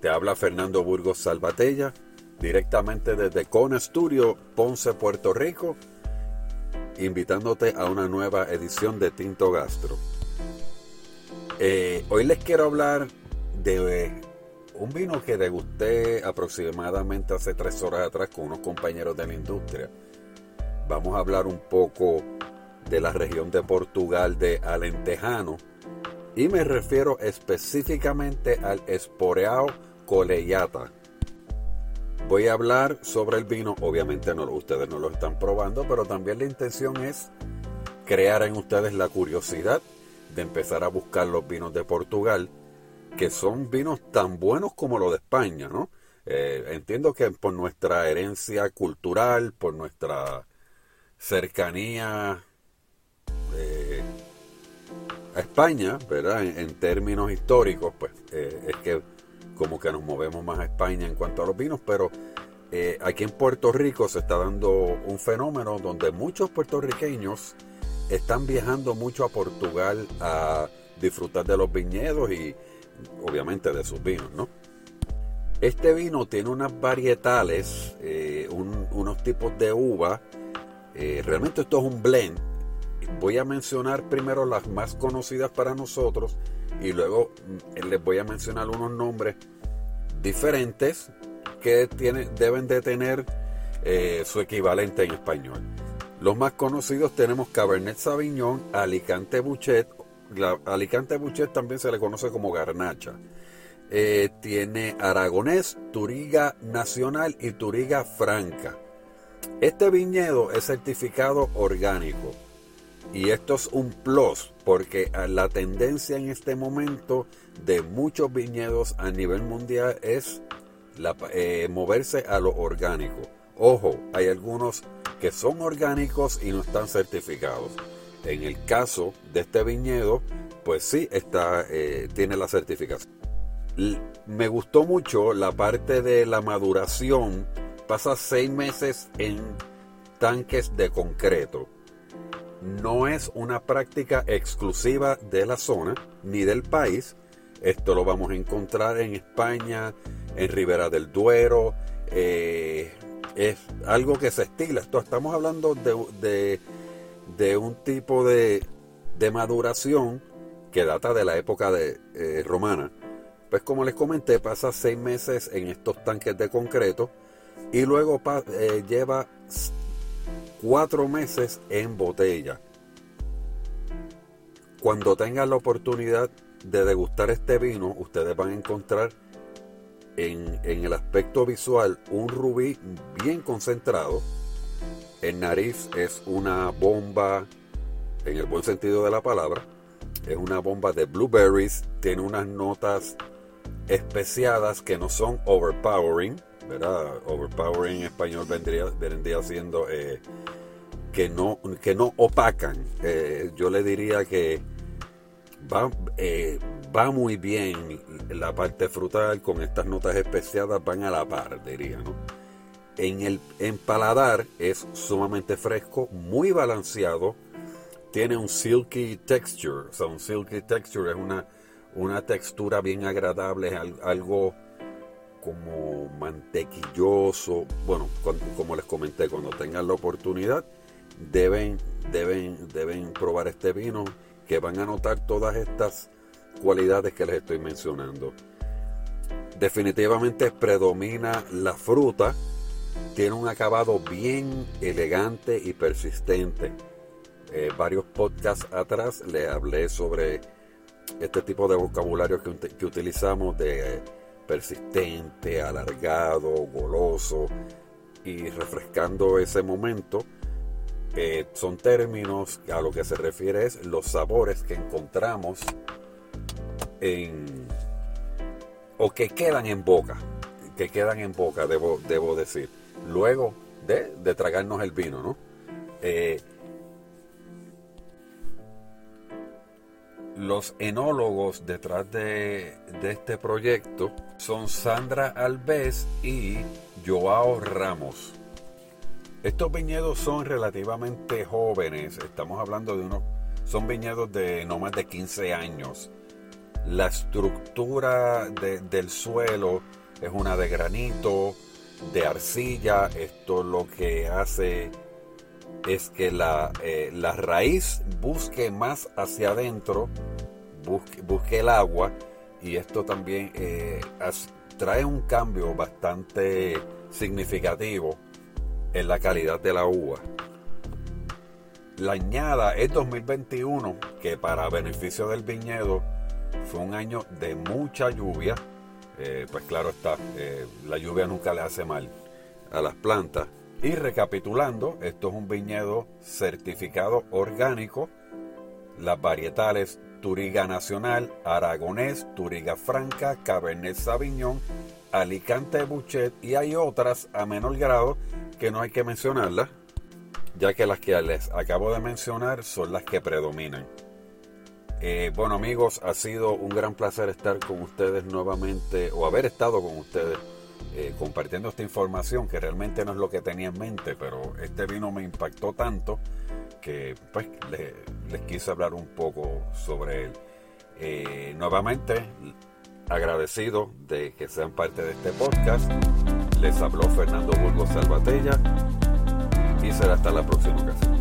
Te habla Fernando Burgos Salvatella, directamente desde Cone Studio, Ponce, Puerto Rico, invitándote a una nueva edición de Tinto Gastro. Eh, hoy les quiero hablar de un vino que degusté aproximadamente hace tres horas atrás con unos compañeros de la industria. Vamos a hablar un poco de la región de Portugal de Alentejano y me refiero específicamente al Esporeao Coleyata. Voy a hablar sobre el vino, obviamente no, ustedes no lo están probando, pero también la intención es crear en ustedes la curiosidad de empezar a buscar los vinos de Portugal, que son vinos tan buenos como los de España, ¿no? Eh, entiendo que por nuestra herencia cultural, por nuestra cercanía España, ¿verdad? En, términos históricos, pues eh, es que como que nos movemos más a España en cuanto a los vinos, pero aquí en Puerto Rico se está dando un fenómeno donde muchos puertorriqueños están viajando mucho a Portugal a disfrutar de los viñedos y obviamente de sus vinos, ¿no? Este vino tiene unas varietales, eh, unos tipos de uva. Eh, realmente esto es un blend. Voy a mencionar primero las más conocidas para nosotros y luego mm, les voy a mencionar unos nombres diferentes que tiene, deben de tener eh, su equivalente en español. Los más conocidos tenemos Cabernet Sauvignon, Alicante Bouchet. Alicante Bouchet también se le conoce como garnacha. Eh, tiene Aragonés, Turiga Nacional y Turiga Franca. Este viñedo es certificado orgánico. Y esto es un plus porque la tendencia en este momento de muchos viñedos a nivel mundial es eh, moverse a lo orgánico. Ojo, hay algunos que son orgánicos y no están certificados. En el caso de este viñedo, pues sí, está, eh, tiene la certificación. me gustó mucho la parte de la maduración. Pasa seis meses en tanques de concreto. No es una práctica exclusiva de la zona ni del país. Esto lo vamos a encontrar en España, en Ribera del Duero, eh, es algo que se estila. Esto, estamos hablando de, un tipo de, de, maduración que data de la época de, eh, romana. Pues como les comenté, pasa seis meses en estos tanques de concreto y luego eh, lleva cuatro meses en botella. Cuando tengan la oportunidad de degustar este vino, ustedes van a encontrar en, el aspecto visual un rubí bien concentrado. El nariz es una bomba, en el buen sentido de la palabra, es una bomba de blueberries, tiene unas notas especiadas que no son overpowering, ¿verdad? Overpowering en español vendría, vendría siendo eh, que, no, que no opacan. Eh, yo le diría que va, eh, va muy bien la parte frutal con estas notas especiadas, van a la par, diría, ¿no? En el paladar es sumamente fresco, muy balanceado, tiene un silky texture, un silky texture es una, una textura bien agradable, algo como mantequilloso. Bueno, como les comenté, cuando tengan la oportunidad, deben, deben, deben probar este vino, que van a notar todas estas cualidades que les estoy mencionando. Definitivamente predomina la fruta, tiene un acabado bien elegante y persistente. Eh, varios podcasts atrás les hablé sobre este tipo de vocabulario que, utilizamos de persistente, alargado, goloso y refrescando ese momento. Eh, son términos a lo que se refiere es los sabores que encontramos en o que quedan en boca, que quedan en boca, debo, debo decir, luego de, de, tragarnos el vino, ¿no? Eh, los enólogos detrás de, este proyecto son Sandra Alves y Joao Ramos. Estos viñedos son relativamente jóvenes, estamos hablando de unos, son viñedos de no más de 15 años La estructura del suelo es una de granito, de arcilla. Esto lo que hace es que la, eh, la raíz busque más hacia adentro, busque, busque el agua y esto también eh, trae un cambio bastante significativo en la calidad de la uva. La añada es 2021, que para beneficio del viñedo fue un año de mucha lluvia. Eh, pues claro está, la lluvia nunca le hace mal a las plantas. Y recapitulando, esto es un viñedo certificado orgánico. Las varietales Turiga Nacional, Aragonés, Turiga Franca, Cabernet Sauvignon, Alicante Buchet y hay otras a menor grado que no hay que mencionarlas, ya que las que les acabo de mencionar son las que predominan. Eh, bueno amigos, ha sido un gran placer estar con ustedes nuevamente o haber estado con ustedes eh, compartiendo esta información que realmente no es lo que tenía en mente, pero este vino me impactó tanto que pues les quise hablar un poco sobre él. Eh, nuevamente, agradecido de que sean parte de este podcast. Les habló Fernando Burgos Salvatella y será hasta la próxima ocasión.